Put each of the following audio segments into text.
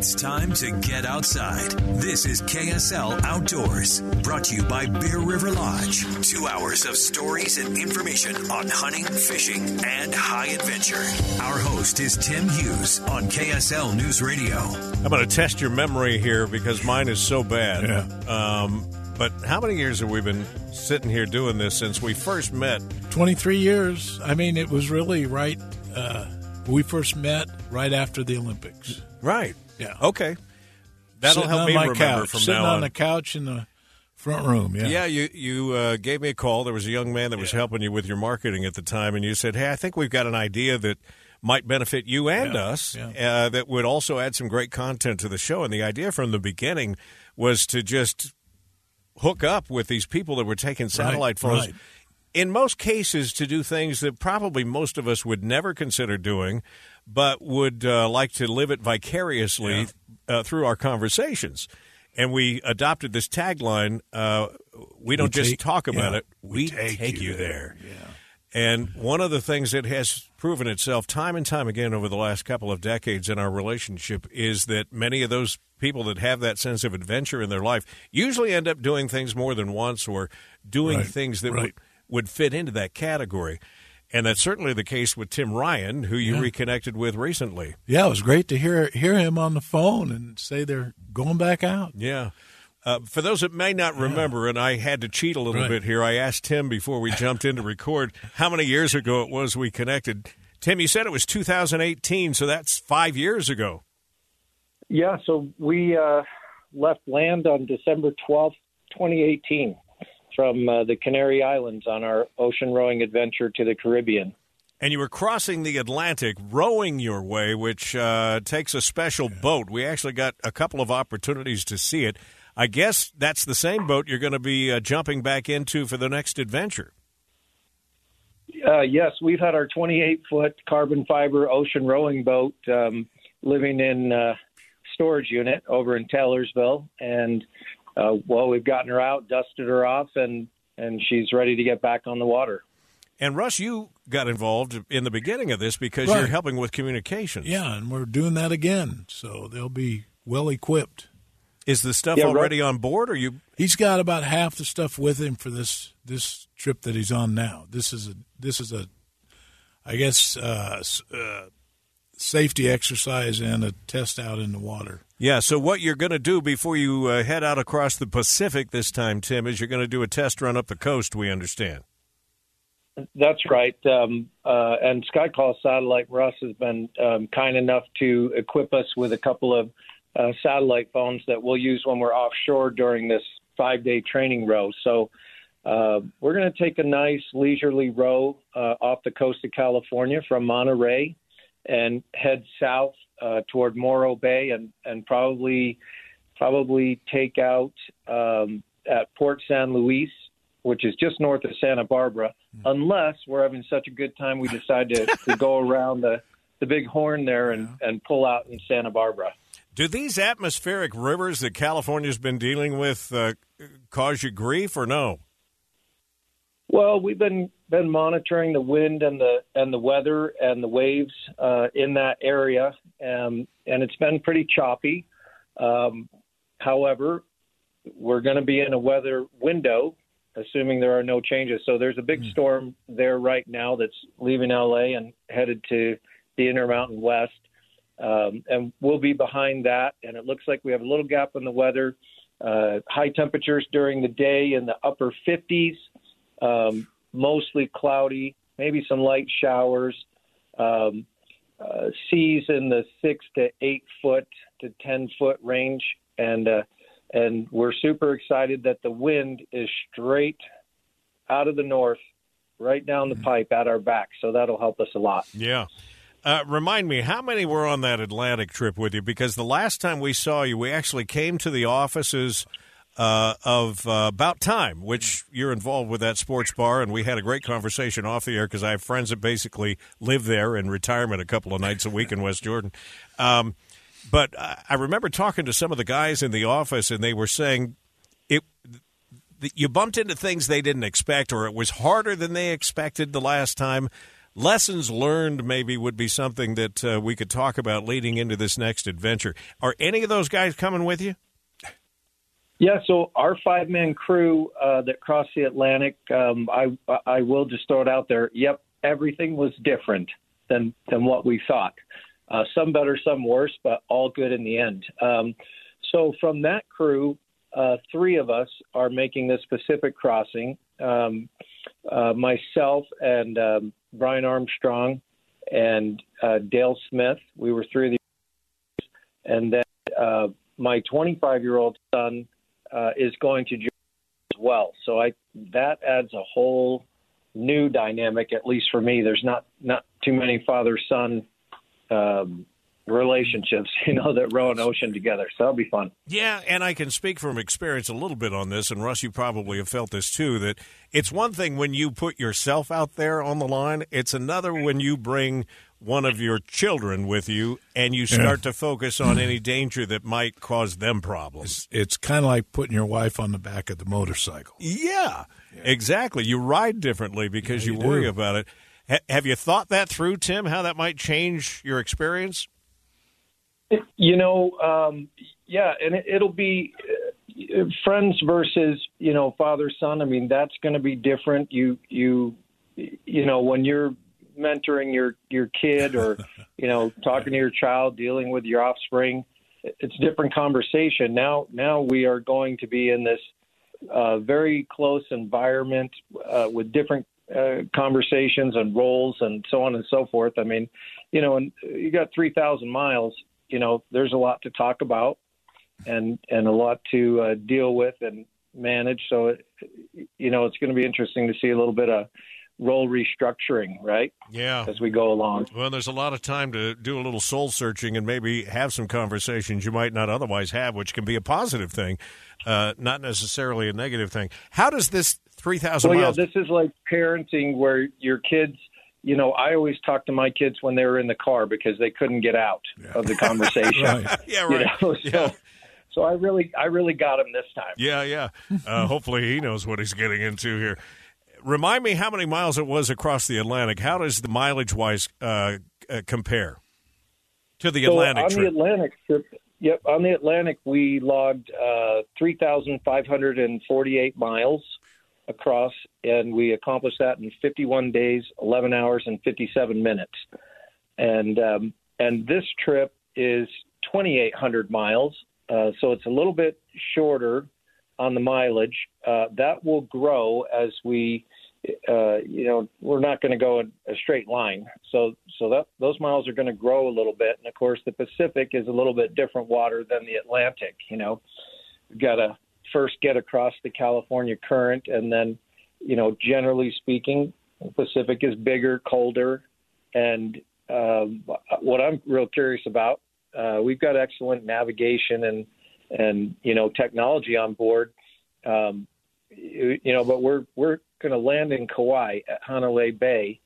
It's time to get outside. This is KSL Outdoors, brought to you by Bear River Lodge. Two hours of stories and information on hunting, fishing, and high adventure. Our host is Tim Hughes on KSL News Radio. I'm going to test your memory here because mine is so bad. Yeah. Um, but how many years have we been sitting here doing this since we first met? 23 years. I mean, it was really right. Uh, we first met right after the Olympics. Right. Yeah. Okay. That'll Sitting help me remember couch, from sitting now on on. the couch in the front room. Yeah. Yeah, you you uh, gave me a call. There was a young man that was Yeah. helping you with your marketing at the time, and you said, "Hey, I think we've got an idea that might benefit you and Yeah, us. Uh, that would also add some great content to the show." And the idea from the beginning was to just hook up with these people that were taking satellite photos. right. In most cases, to do things that probably most of us would never consider doing, but would uh, like to live it vicariously uh, through our conversations. And we adopted this tagline: uh, "We don't just take- talk about yeah, it; we, take, you there." Yeah. And one of the things that has proven itself time and time again over the last couple of decades in our relationship is that many of those people that have that sense of adventure in their life usually end up doing things more than once or doing Right, things that right. would, would fit into that category. And that's certainly the case with Tim Ryan, who you Yeah. reconnected with recently. Yeah, it was great to hear hear him on the phone and say they're going back out. Yeah. Uh, for those that may not remember, and I had to cheat a little Right. bit here, I asked Tim before we jumped in to record how many years ago it was we connected. Tim, you said it was 2018, so that's five years ago. Yeah, so we uh, left land on December 12th, 2018, from uh, the Canary Islands on our ocean rowing adventure to the Caribbean. And you were crossing the Atlantic, rowing your way, which uh, takes a special boat. We actually got a couple of opportunities to see it. I guess that's the same boat you're going to be uh, jumping back into for the next adventure. Uh, yes, we've had our 28 foot carbon fiber ocean rowing boat um, living in uh, storage unit over in Taylorsville, and uh, well, we've gotten her out, dusted her off, and and she's ready to get back on the water. And Russ, you got involved in the beginning of this because Right. you're helping with communications. Yeah, and we're doing that again, so they'll be well equipped. Is the stuff Yeah, right. already on board, or you? He's got about half the stuff with him for this this trip that he's on now. This is a this is a, I guess, uh, uh, safety exercise and a test out in the water. Yeah. So what you're going to do before you uh, head out across the Pacific this time, Tim, is you're going to do a test run up the coast. We understand. That's right. Um, uh, and Skycall Satellite Russ has been um, kind enough to equip us with a couple of uh, satellite phones that we'll use when we're offshore during this five day training row. So uh, we're going to take a nice leisurely row uh, off the coast of California from Monterey and head south uh, toward Morro Bay and, and probably probably take out um, at Port San Luis, which is just north of Santa Barbara, unless we're having such a good time we decide to, to go around the, the big horn there and, and pull out in Santa Barbara. Do these atmospheric rivers that California's been dealing with uh, cause you grief, or no? Well, we've been been monitoring the wind and the and the weather and the waves uh, in that area, um, and it's been pretty choppy. Um, however, we're going to be in a weather window, assuming there are no changes. So there's a big storm there right now that's leaving LA and headed to the Intermountain West, um, and we'll be behind that. And it looks like we have a little gap in the weather. Uh, high temperatures during the day in the upper 50s um, mostly cloudy, maybe some light showers. Um, uh, seas in the six to eight foot to ten foot range, and uh, and we're super excited that the wind is straight out of the north, right down the pipe at our back. So that'll help us a lot. Yeah. Uh, remind me, how many were on that Atlantic trip with you? Because the last time we saw you, we actually came to the offices uh, of uh, About Time, which you're involved with that sports bar, and we had a great conversation off the air because I have friends that basically live there in retirement a couple of nights a week in West Jordan. Um, but I remember talking to some of the guys in the office, and they were saying it. You bumped into things they didn't expect, or it was harder than they expected the last time lessons learned maybe would be something that uh, we could talk about leading into this next adventure. Are any of those guys coming with you? Yeah, so our five man crew uh, that crossed the Atlantic, um, I I will just throw it out there. Yep, everything was different than than what we thought. Uh, some better, some worse, but all good in the end. Um, so from that crew, uh, three of us are making this Pacific crossing. Um, uh, myself and um, Brian Armstrong and uh, Dale Smith. We were three of the, and then uh, my 25 year old son uh, is going to as well. So I that adds a whole new dynamic, at least for me. There's not not too many father son um, relationships, you know, that row an ocean together. So that'll be fun. Yeah, and I can speak from experience a little bit on this, and Russ, you probably have felt this too. That it's one thing when you put yourself out there on the line; it's another when you bring one of your children with you and you start yeah. to focus on any danger that might cause them problems. It's, it's kind of like putting your wife on the back of the motorcycle. Yeah, yeah. exactly. You ride differently because yeah, you, you worry about it. H- have you thought that through, Tim? How that might change your experience? You know, um, yeah, and it, will be uh, friends versus you know father son. I mean, that's going to be different. You you you know when you're mentoring your your kid or you know talking to your child, dealing with your offspring, it's a different conversation. Now now we are going to be in this uh, very close environment uh, with different uh, conversations and roles and so on and so forth. I mean, you know, and you got three thousand miles you know, there's a lot to talk about and and a lot to uh, deal with and manage. So, it, you know, it's going to be interesting to see a little bit of role restructuring, right? Yeah. As we go along. Well, there's a lot of time to do a little soul searching and maybe have some conversations you might not otherwise have, which can be a positive thing, uh, not necessarily a negative thing. How does this 3,000 well, miles? yeah, this is like parenting where your kids – you know, I always talk to my kids when they were in the car because they couldn't get out yeah. of the conversation. right. Yeah, right. You know? So, yeah. so I really, I really got him this time. Yeah, yeah. Uh, hopefully, he knows what he's getting into here. Remind me how many miles it was across the Atlantic. How does the mileage wise uh, uh, compare to the so Atlantic on trip? the Atlantic trip, yep, on the Atlantic we logged uh, three thousand five hundred and forty-eight miles across, and we accomplished that in 51 days, 11 hours, and 57 minutes. And um, and this trip is 2,800 miles, uh, so it's a little bit shorter on the mileage. Uh, that will grow as we, uh, you know, we're not going to go in a straight line. So so that those miles are going to grow a little bit. And of course, the Pacific is a little bit different water than the Atlantic. You know, we've got a first get across the California current, and then, you know, generally speaking, the Pacific is bigger, colder, and um, what I'm real curious about, uh, we've got excellent navigation and and you know technology on board, um, you, know, but we're we're going to land in Kauai at Hanalei Bay,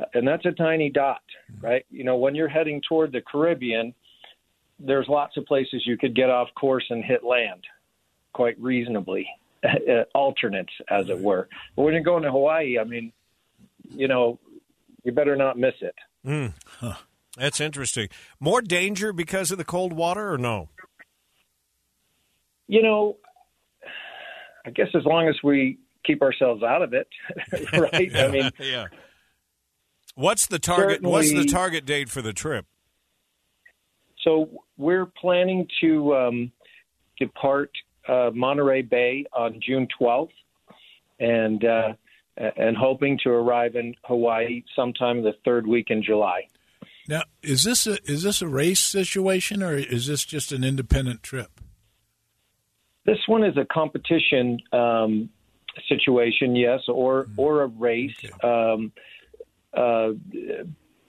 uh, and that's a tiny dot, right? You know, when you're heading toward the Caribbean, there's lots of places you could get off course and hit land, quite reasonably, uh, alternates, as it were. But when you're going to Hawaii, I mean, you know, you better not miss it. Mm. Huh. That's interesting. More danger because of the cold water, or no? You know, I guess as long as we keep ourselves out of it, right? I mean, yeah. What's the target? What's the target date for the trip? So we're planning to um, depart uh, Monterey Bay on June 12th, and uh, and hoping to arrive in Hawaii sometime the third week in July. Now, is this a is this a race situation or is this just an independent trip? This one is a competition um, situation, yes, or mm-hmm. or a race. Okay. Um, uh,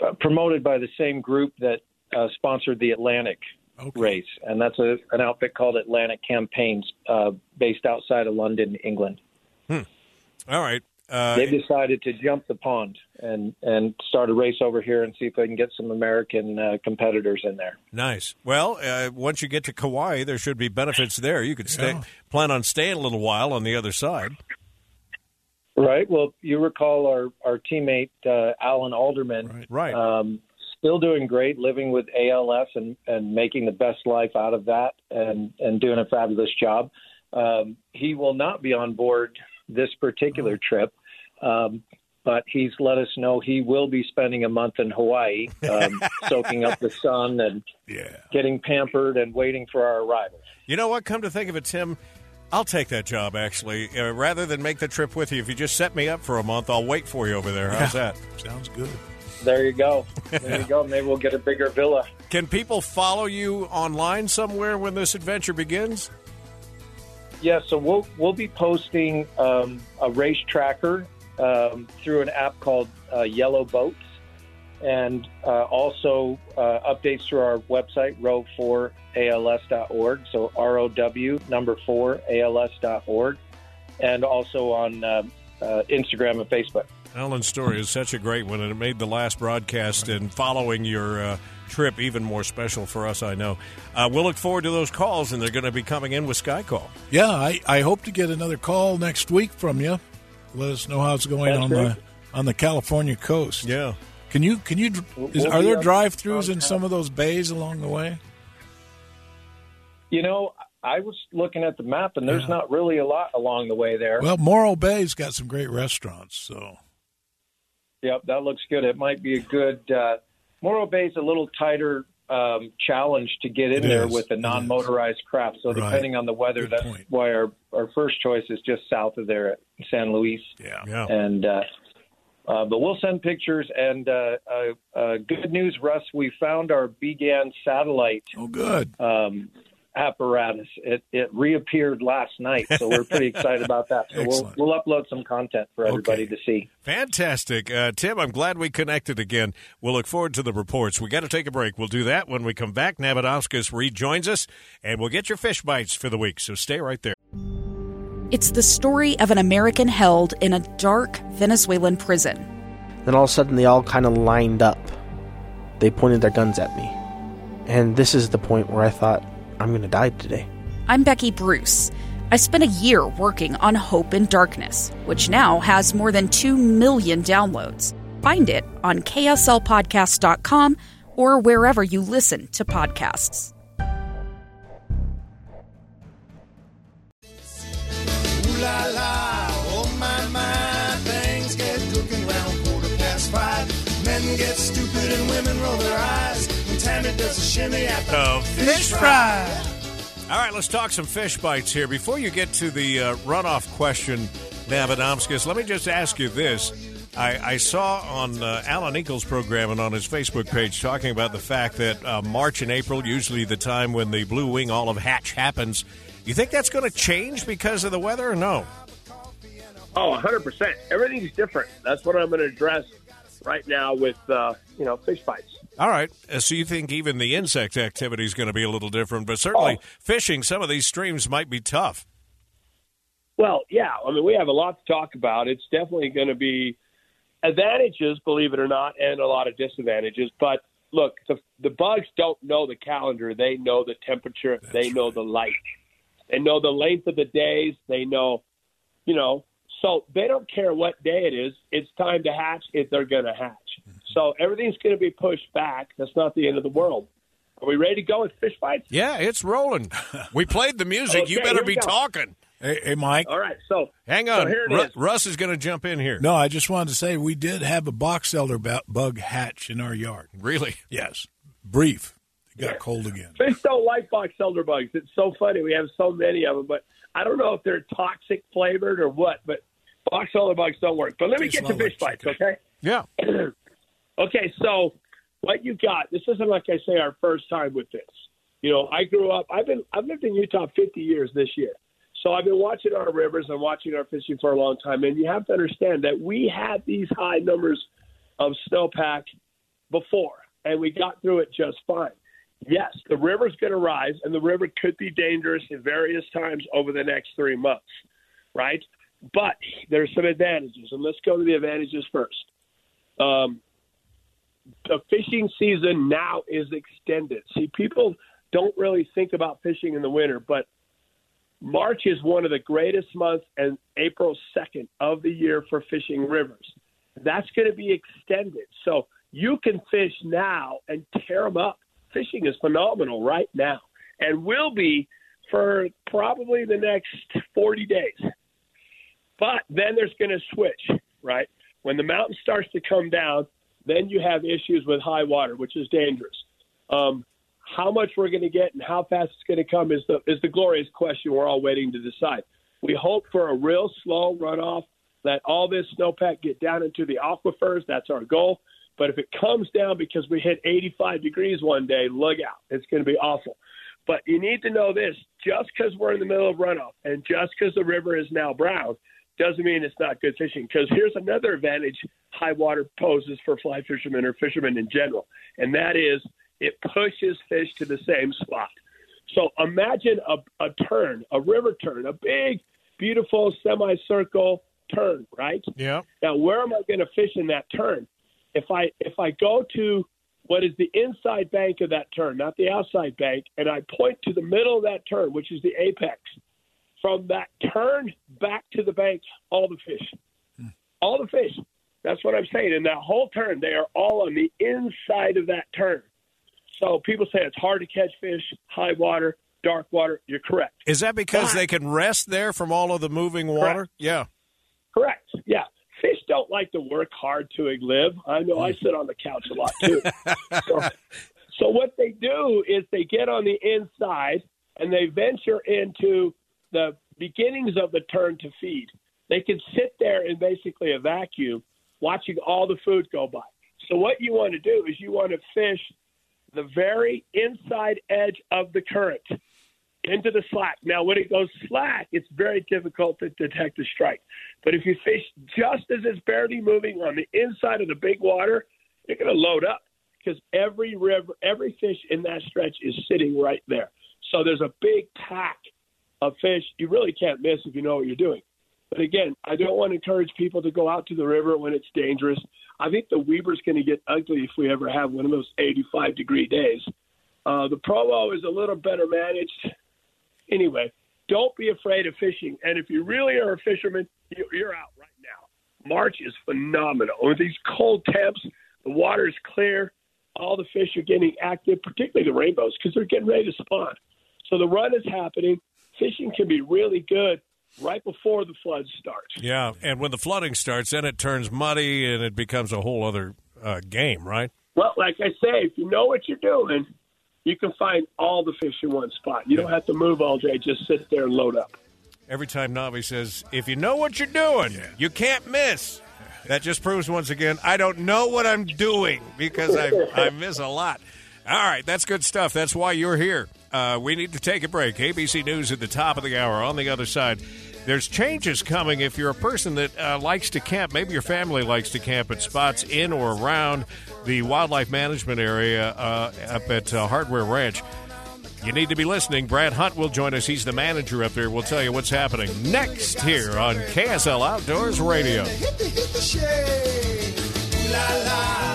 uh, promoted by the same group that uh, sponsored the Atlantic Okay. race, and that's a, an outfit called Atlantic Campaigns, uh, based outside of London, England. All right. Uh, They've decided to jump the pond and and start a race over here and see if they can get some American uh, competitors in there. nice. Well, uh, once you get to Kauai, there should be benefits there. You could stay, Yeah. plan on staying a little while on the other side. Right. Well, you recall our our teammate uh, Alan Alderman, Right. um, still doing great, living with ALS and and making the best life out of that, and and doing a fabulous job. Um, he will not be on board this particular trip. Um, but he's let us know he will be spending a month in Hawaii, um, soaking up the sun and Yeah. getting pampered and waiting for our arrival. You know what? Come to think of it, Tim, I'll take that job actually. Uh, rather than make the trip with you, if you just set me up for a month, I'll wait for you over there. How's that? Sounds good. There you go. There you go. Maybe we'll get a bigger villa. Can people follow you online somewhere when this adventure begins? Yeah, so we'll we'll be posting um, a race tracker um, through an app called uh, Yellow Boats, and uh, also uh, updates through our website row4als.org. So R O W number four als.org, and also on uh, uh, Instagram and Facebook. Alan's story is such a great one, and it made the last broadcast and following your uh, trip even more special for us, I know. Uh, we'll look forward to those calls, and they're going to be coming in with Skycall. Yeah, I, I hope to get another call next week from you. Let us know how it's going That's on great. the on the California coast. Yeah. Can you can you is, we'll are there drive-throughs in some of those bays along the way? You know, I was looking at the map, and there's Yeah. not really a lot along the way there. Well, Morro Bay's got some great restaurants, so Yep, that looks good. It might be a good. Uh, Morro Bay's a little tighter um, challenge to get in It there is. with a non-motorized craft. So Right. depending on the weather, Good that's point. why our our first choice is just south of there at San Luis. yeah. Yeah. And uh, uh, but we'll send pictures. And uh, uh, uh, good news, Russ, we found our BGAN satellite Oh, good. um, apparatus. It it reappeared last night, so we're pretty excited about that. So we'll we'll upload some content for everybody Okay. to see. Fantastic. Uh, Tim, I'm glad we connected again. We'll look forward to the reports. We got to take a break. We'll do that when we come back. Nabadauskas rejoins us, and we'll get your fish bites for the week. So stay right there. It's the story of an American held in a dark Venezuelan prison. Then all of a sudden, they all kind of lined up. They pointed their guns at me. And this is the point where I thought, I'm going to die today. I'm Becky Bruce. I spent a year working on Hope in Darkness, which now has more than 2 million downloads. Find it on kslpodcast.com or wherever you listen to podcasts. Ooh la la, oh my my, things get cooking round quarter past five. Men get stupid and women roll their eyes when Tammy does a shimmy at the Oh, fish fry. All right, let's talk some fish bites here. Before you get to the uh, runoff question, Navadomskis, let me just ask you this. I, I saw on uh, Alan Eagles' program and on his Facebook page talking about the fact that uh, March and April, usually the time when the blue wing olive hatch happens. You think that's going to change because of the weather or no? Oh, 100%. Everything's different. That's what I'm going to address right now with, uh, you know, fish bites. All right. Uh, So you think even the insect activity is going to be a little different, but certainly Oh. fishing, some of these streams might be tough. Well, yeah. I mean, we have a lot to talk about. It's definitely going to be advantages, believe it or not, and a lot of disadvantages. But look, the, the bugs don't know the calendar. They know the temperature. they know the light. They know the length of the days. They know, you know, so they don't care what day it is. It's time to hatch if they're going to hatch. So everything's going to be pushed back. That's not the end of the world. Are we ready to go with fish bites? Yeah, it's rolling. We played the music. you better be go. talking. Hey, hey Mike. All right. So Hang so on. here it Ru- is. Russ is going to jump in here. No, I just wanted to say we did have a box elder bug hatch in our yard. Really? Yes. Brief. It got cold again. Fish don't like box elder bugs. It's so funny. We have so many of them, but I don't know if they're toxic flavored or what. But box elder bugs don't work. But let me Tastes get to fish like bites, okay? Yeah. Okay, so what you got? This isn't like I say our first time with this. You know, I grew up. I've been. I've lived in Utah 50 years this year. So I've been watching our rivers and watching our fishing for a long time, and you have to understand that we had these high numbers of snowpack before, and we got through it just fine. Yes, the river's going to rise, and the river could be dangerous at various times over the next three months, right? But there's some advantages, and let's go to the advantages first. Um, the fishing season now is extended. See, people don't really think about fishing in the winter, but March is one of the greatest months, and April 2nd of the year for fishing rivers. That's going to be extended. So you can fish now and tear them up. Fishing is phenomenal right now and will be for probably the next 40 days. But then there's going to switch, right? When the mountain starts to come down, then you have issues with high water, which is dangerous. Um, how much we're going to get and how fast it's going to come is the is the glorious question we're all waiting to decide. We hope for a real slow runoff, let all this snowpack get down into the aquifers. That's our goal. But if it comes down because we hit 85 degrees one day, look out. It's going to be awful. But you need to know this just because we're in the middle of runoff and just because the river is now brown doesn't mean it's not good fishing. Because here's another advantage high water poses for fly fishermen or fishermen in general, and that is it pushes fish to the same spot. So imagine a, a turn, a river turn, a big, beautiful semicircle turn, right? Yeah. Now, where am I going to fish in that turn? If I if I go to what is the inside bank of that turn, not the outside bank, and I point to the middle of that turn, which is the apex, from that turn back to the bank, all the fish, hmm. all the fish. That's what I'm saying. In that whole turn, they are all on the inside of that turn. So people say it's hard to catch fish, high water, dark water. You're correct. Is that because But- they can rest there from all of the moving water? Correct. Yeah. Correct. Yeah. Fish don't like to work hard to live. I know I sit on the couch a lot too. so, so what they do is they get on the inside and they venture into the beginnings of the turn to feed. They can sit there in basically a vacuum watching all the food go by. So what you want to do is you want to fish the very inside edge of the current into the slack. Now, when it goes slack, it's very difficult to detect a strike. But if you fish just as it's barely moving on the inside of the big water, you're going to load up because every river, every fish in that stretch is sitting right there. So there's a big pack of fish you really can't miss if you know what you're doing. But again, I don't want to encourage people to go out to the river when it's dangerous. I think the Weber's going to get ugly if we ever have one of those 85 degree days. Uh, the Provo is a little better managed. Anyway, don't be afraid of fishing. And if you really are a fisherman, you- you're out right now. March is phenomenal. With these cold temps, the water is clear. All the fish are getting active, particularly the rainbows, because they're getting ready to spawn. So the run is happening. Fishing can be really good right before the floods start. Yeah. And when the flooding starts, then it turns muddy and it becomes a whole other uh, game, right? Well, like I say, if you know what you're doing, you can find all the fish in one spot. You don't have to move all day; just sit there and load up. Every time Navi says, if you know what you're doing, you can't miss. That just proves once again, I don't know what I'm doing because I, I miss a lot. All right, that's good stuff. That's why you're here. Uh, we need to take a break. ABC News at the top of the hour. On the other side, there's changes coming. If you're a person that uh, likes to camp, maybe your family likes to camp at spots in or around the wildlife management area uh, up at uh, Hardware Ranch. You need to be listening. Brad Hunt will join us. He's the manager up there. We'll tell you what's happening next here on KSL Outdoors Radio. La la,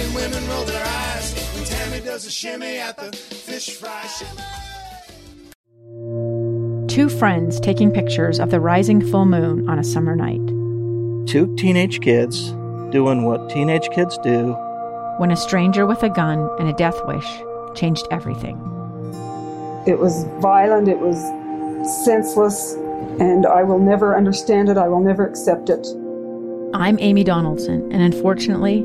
stupid and women roll their eyes. When Tammy does a shimmy at the fish fry. Two friends taking pictures of the rising full moon on a summer night. Two teenage kids doing what teenage kids do. When a stranger with a gun and a death wish changed everything. It was violent, it was senseless, and I will never understand it. I will never accept it. I'm Amy Donaldson, and unfortunately,